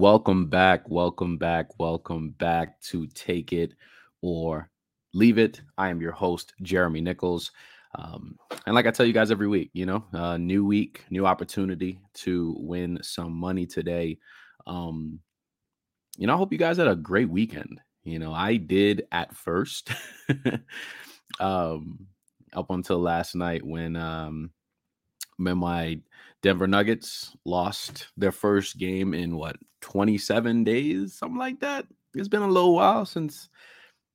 Welcome back, welcome back, welcome back to Take It or Leave It. I am your host, Jeremy Nichols. Um, and like I tell you guys every week, you know, uh, new week, new opportunity to win some money today. Um, you know, I hope you guys had a great weekend. You know, I did at first, um, up until last night when um, when my Denver Nuggets lost their first game in what 27 days, something like that. It's been a little while since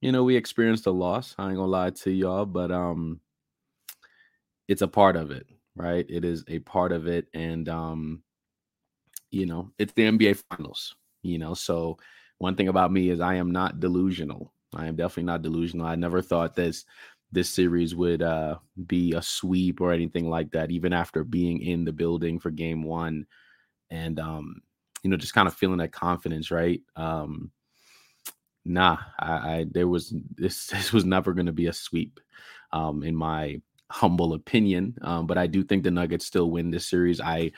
you know we experienced a loss. I ain't gonna lie to y'all, but um it's a part of it, right? It is a part of it, and um, you know, it's the NBA finals, you know. So one thing about me is I am not delusional. I am definitely not delusional. I never thought this this series would uh, be a sweep or anything like that, even after being in the building for game one and, um, you know, just kind of feeling that confidence, right? Um, nah, I, I there was this, this was never going to be a sweep, um, in my humble opinion. Um, but I do think the Nuggets still win this series. I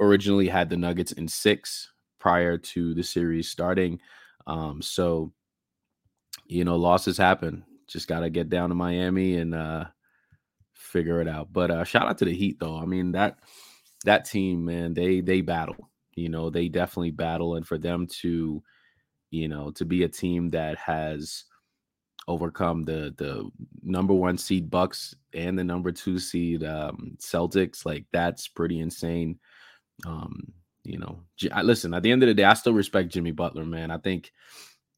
originally had the Nuggets in six prior to the series starting. Um, so, you know, losses happen just got to get down to Miami and uh, figure it out. But uh, shout out to the Heat, though. I mean that that team, man, they they battle. You know, they definitely battle, and for them to, you know, to be a team that has overcome the the number one seed Bucks and the number two seed um, Celtics, like that's pretty insane. Um, you know, listen. At the end of the day, I still respect Jimmy Butler, man. I think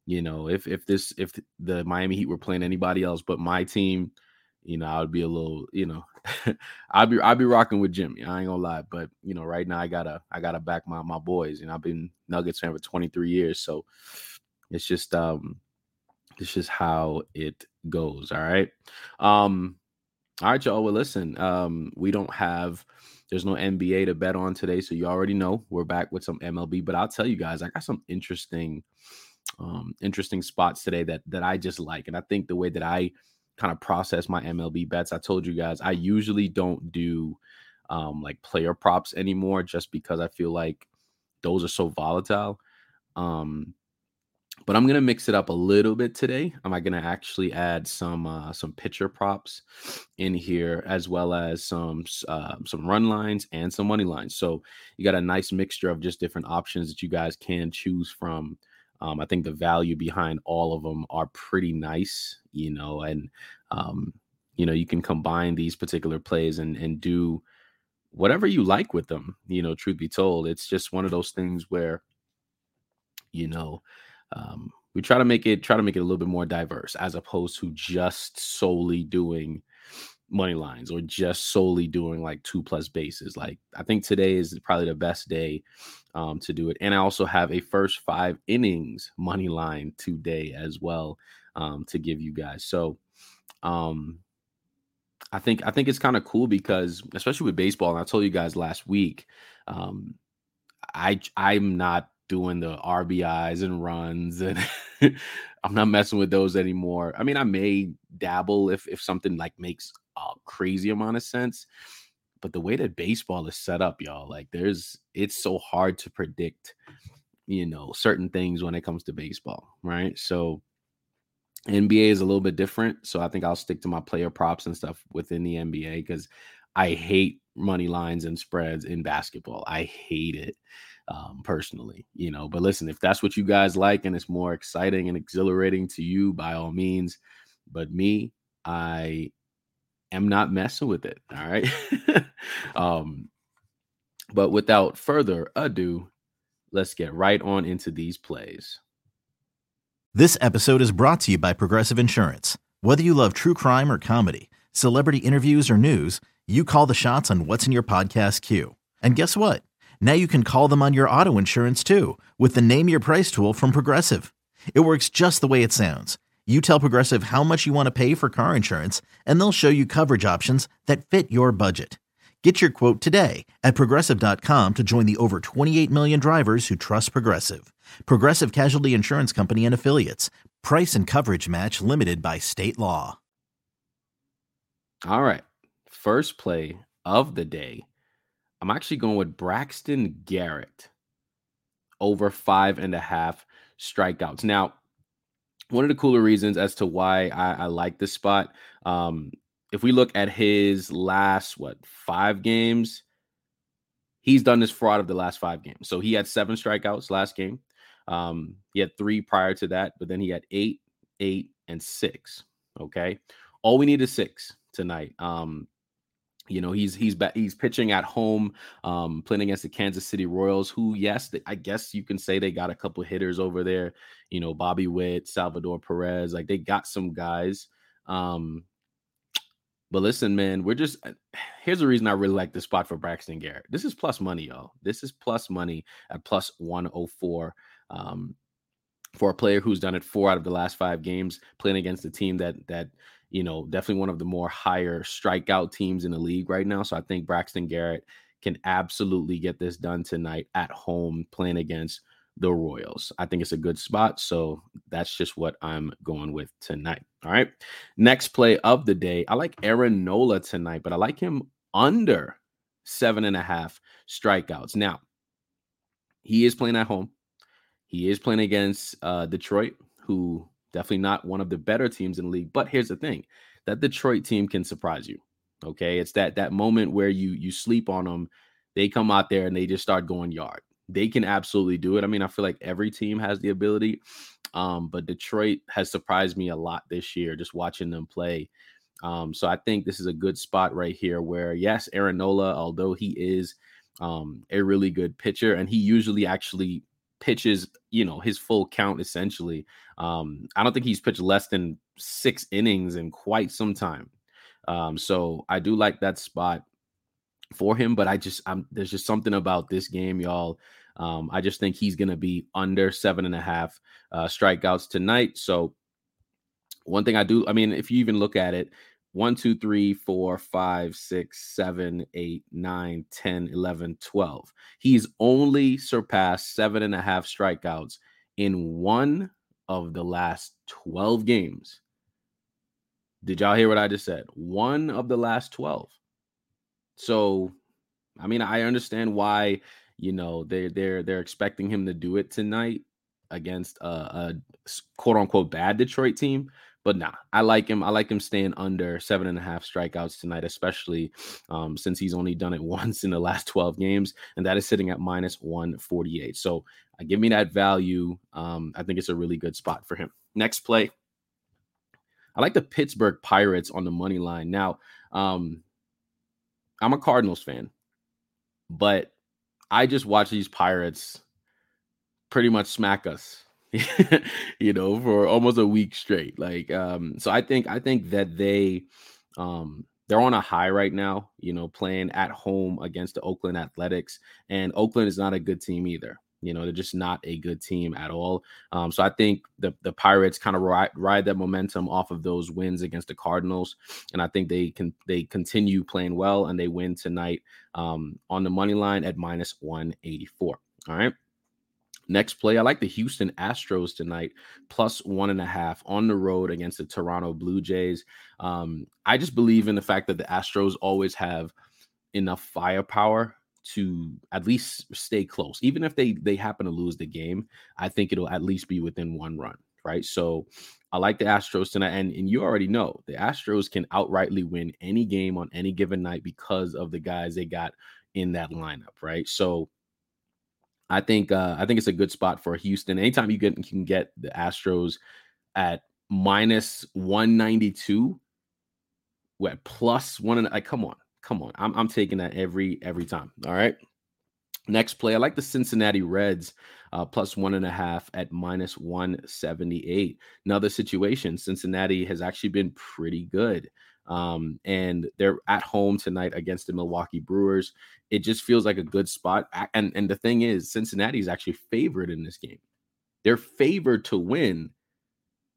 you know, if if this if the Miami Heat were playing anybody else but my team, you know, I would be a little, you know, I'd be I'd be rocking with Jimmy. I ain't gonna lie, but you know, right now I gotta I gotta back my my boys. You know, I've been Nuggets fan for 23 years, so it's just um it's just how it goes. All right. Um, all right, y'all. Well, listen, um, we don't have there's no NBA to bet on today, so you already know we're back with some MLB. But I'll tell you guys, I got some interesting um, interesting spots today that that I just like, and I think the way that I kind of process my MLB bets, I told you guys I usually don't do um, like player props anymore, just because I feel like those are so volatile. Um, but I'm gonna mix it up a little bit today. Am I gonna actually add some uh, some pitcher props in here as well as some uh, some run lines and some money lines? So you got a nice mixture of just different options that you guys can choose from um, I think the value behind all of them are pretty nice, you know, and um, you know you can combine these particular plays and and do whatever you like with them. You know, truth be told, it's just one of those things where, you know, um, we try to make it try to make it a little bit more diverse as opposed to just solely doing money lines or just solely doing like two plus bases. Like I think today is probably the best day um, to do it. And I also have a first five innings money line today as well um, to give you guys. So um, I think I think it's kind of cool because especially with baseball, and I told you guys last week, um, I I'm not doing the RBIs and runs and I'm not messing with those anymore. I mean, I may dabble if if something like makes a crazy amount of sense, but the way that baseball is set up, y'all, like there's it's so hard to predict, you know, certain things when it comes to baseball, right? So NBA is a little bit different. So I think I'll stick to my player props and stuff within the NBA because I hate money lines and spreads in basketball. I hate it um, personally, you know. But listen, if that's what you guys like and it's more exciting and exhilarating to you, by all means. But me, I am not messing with it. All right. um, but without further ado, let's get right on into these plays. This episode is brought to you by Progressive Insurance. Whether you love true crime or comedy, celebrity interviews or news, you call the shots on what's in your podcast queue. And guess what? Now you can call them on your auto insurance too with the Name Your Price tool from Progressive. It works just the way it sounds. You tell Progressive how much you want to pay for car insurance, and they'll show you coverage options that fit your budget. Get your quote today at progressive.com to join the over 28 million drivers who trust Progressive. Progressive Casualty Insurance Company and Affiliates. Price and coverage match limited by state law. All right. First play of the day. I'm actually going with Braxton Garrett over five and a half strikeouts. Now, one of the cooler reasons as to why I, I like this spot, um, if we look at his last what five games, he's done this fraud of the last five games. So he had seven strikeouts last game. Um, he had three prior to that, but then he had eight, eight, and six. Okay. All we need is six tonight. Um, you know he's he's he's pitching at home um playing against the kansas city royals who yes i guess you can say they got a couple hitters over there you know bobby witt salvador perez like they got some guys um but listen man we're just uh, here's the reason i really like the spot for braxton garrett. This is plus money y'all. This is plus money at plus 104 um for a player who's done it four out of the last five games, playing against a team that that you know definitely one of the more higher strikeout teams in the league right now. So I think Braxton Garrett can absolutely get this done tonight at home, playing against the Royals. I think it's a good spot. So that's just what I'm going with tonight. All right. Next play of the day. I like Aaron Nola tonight, but I like him under seven and a half strikeouts. Now, he is playing at home. He is playing against uh, Detroit, who definitely not one of the better teams in the league. But here's the thing: that Detroit team can surprise you. Okay, it's that that moment where you you sleep on them, they come out there and they just start going yard. They can absolutely do it. I mean, I feel like every team has the ability, um, but Detroit has surprised me a lot this year just watching them play. Um, so I think this is a good spot right here where, yes, Aaron Nola, although he is um, a really good pitcher and he usually actually pitches, you know, his full count essentially. Um, I don't think he's pitched less than six innings in quite some time. Um, so I do like that spot for him, but I just I'm there's just something about this game, y'all. Um, I just think he's gonna be under seven and a half uh, strikeouts tonight. So one thing I do, I mean, if you even look at it, one, two, three, four, five, six, seven, eight, nine, 10, 11, 12. He's only surpassed seven and a half strikeouts in one of the last 12 games. Did y'all hear what I just said? One of the last 12. So, I mean, I understand why, you know, they they're they're expecting him to do it tonight against a, a quote unquote bad Detroit team. But nah, I like him. I like him staying under seven and a half strikeouts tonight, especially um, since he's only done it once in the last 12 games, and that is sitting at minus 148. So uh, give me that value. Um, I think it's a really good spot for him. Next play. I like the Pittsburgh Pirates on the money line. Now, um, I'm a Cardinals fan, but I just watch these Pirates pretty much smack us you know, for almost a week straight. Like, um, so I think I think that they um they're on a high right now, you know, playing at home against the Oakland Athletics. And Oakland is not a good team either. You know, they're just not a good team at all. Um, so I think the the Pirates kind of ride, ride that momentum off of those wins against the Cardinals, and I think they can they continue playing well and they win tonight um, on the money line at minus one eighty four. All right. Next play, I like the Houston Astros tonight, plus one and a half on the road against the Toronto Blue Jays. Um, I just believe in the fact that the Astros always have enough firepower to at least stay close. Even if they they happen to lose the game, I think it'll at least be within one run, right? So I like the Astros tonight, and, and you already know the Astros can outrightly win any game on any given night because of the guys they got in that lineup, right? So I think uh, I think it's a good spot for Houston. Anytime you get can get the Astros at minus 192 what plus one and like come on come on. I'm, I'm taking that every every time all right? Next play i like the cincinnati reds uh, plus one and a half at minus 178 another situation cincinnati has actually been pretty good um, and they're at home tonight against the Milwaukee Brewers. It just feels like a good spot. And and the thing is, Cincinnati is actually favored in this game. They're favored to win,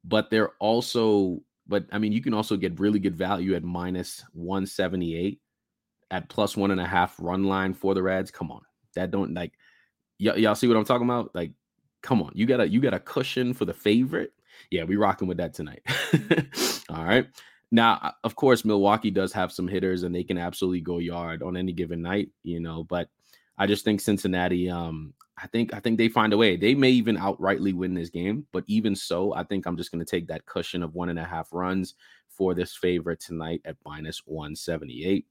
but they're also, but I mean, you can also get really good value at minus 178 at plus one and a half run line for the Reds. Come on. That don't like y- y'all see what I'm talking about? Like, come on, you got a you got a cushion for the favorite. Yeah, we rocking with that tonight. All right. Now, of course, Milwaukee does have some hitters and they can absolutely go yard on any given night, you know, but I just think Cincinnati, um, I think I think they find a way. They may even outrightly win this game, but even so, I think I'm just going to take that cushion of one and a half runs for this favorite tonight at minus 178.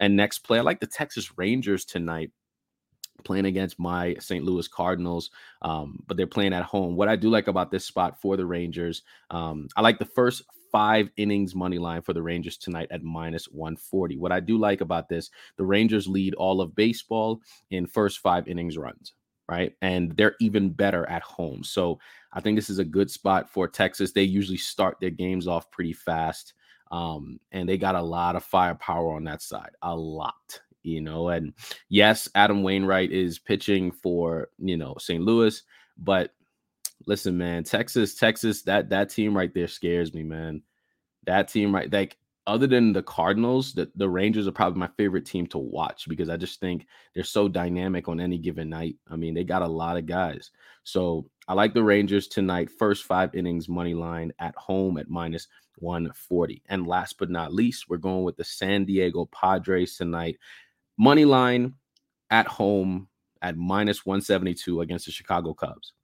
And next play, I like the Texas Rangers tonight playing against my St. Louis Cardinals, um, but they're playing at home. What I do like about this spot for the Rangers, um, I like the first five innings money line for the Rangers tonight at minus 140. What I do like about this, the Rangers lead all of baseball in first five innings runs, right? And they're even better at home. So I think this is a good spot for Texas. They usually start their games off pretty fast. Um, and they got a lot of firepower on that side, a lot, you know. And yes, Adam Wainwright is pitching for, you know, St. Louis, but listen, man, Texas, Texas, that that team right there scares me, man. That team right, like other than the Cardinals, the, the Rangers are probably my favorite team to watch because I just think they're so dynamic on any given night. I mean, they got a lot of guys. So I like the Rangers tonight. First five innings money line at home at minus 140. And last but not least, we're going with the San Diego Padres tonight. Money line at home at minus 172 against the Chicago Cubs.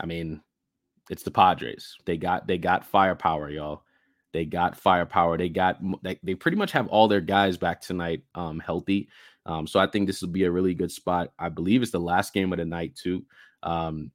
I mean, it's the Padres. They got they got firepower, y'all. They got firepower. They got they, they pretty much have all their guys back tonight um healthy. Um so I think this will be a really good spot. I believe it's the last game of the night too. Um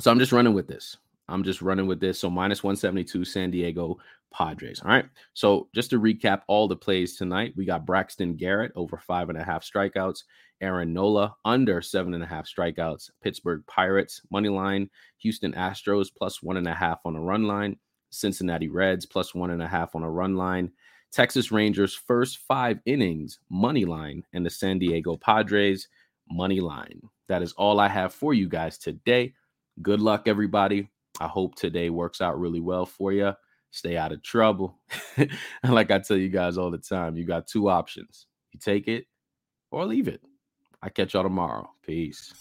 so I'm just running with this. I'm just running with this. So minus 172 San Diego Padres. All right. So just to recap all the plays tonight, we got Braxton Garrett over five and a half strikeouts. Aaron Nola under seven and a half strikeouts. Pittsburgh Pirates money line. Houston Astros plus one and a half on a run line. Cincinnati Reds plus one and a half on a run line. Texas Rangers first five innings money line and the San Diego Padres money line. That is all I have for you guys today. Good luck, everybody. I hope today works out really well for you. Stay out of trouble. like I tell you guys all the time, you got two options you take it or leave it. I catch y'all tomorrow. Peace.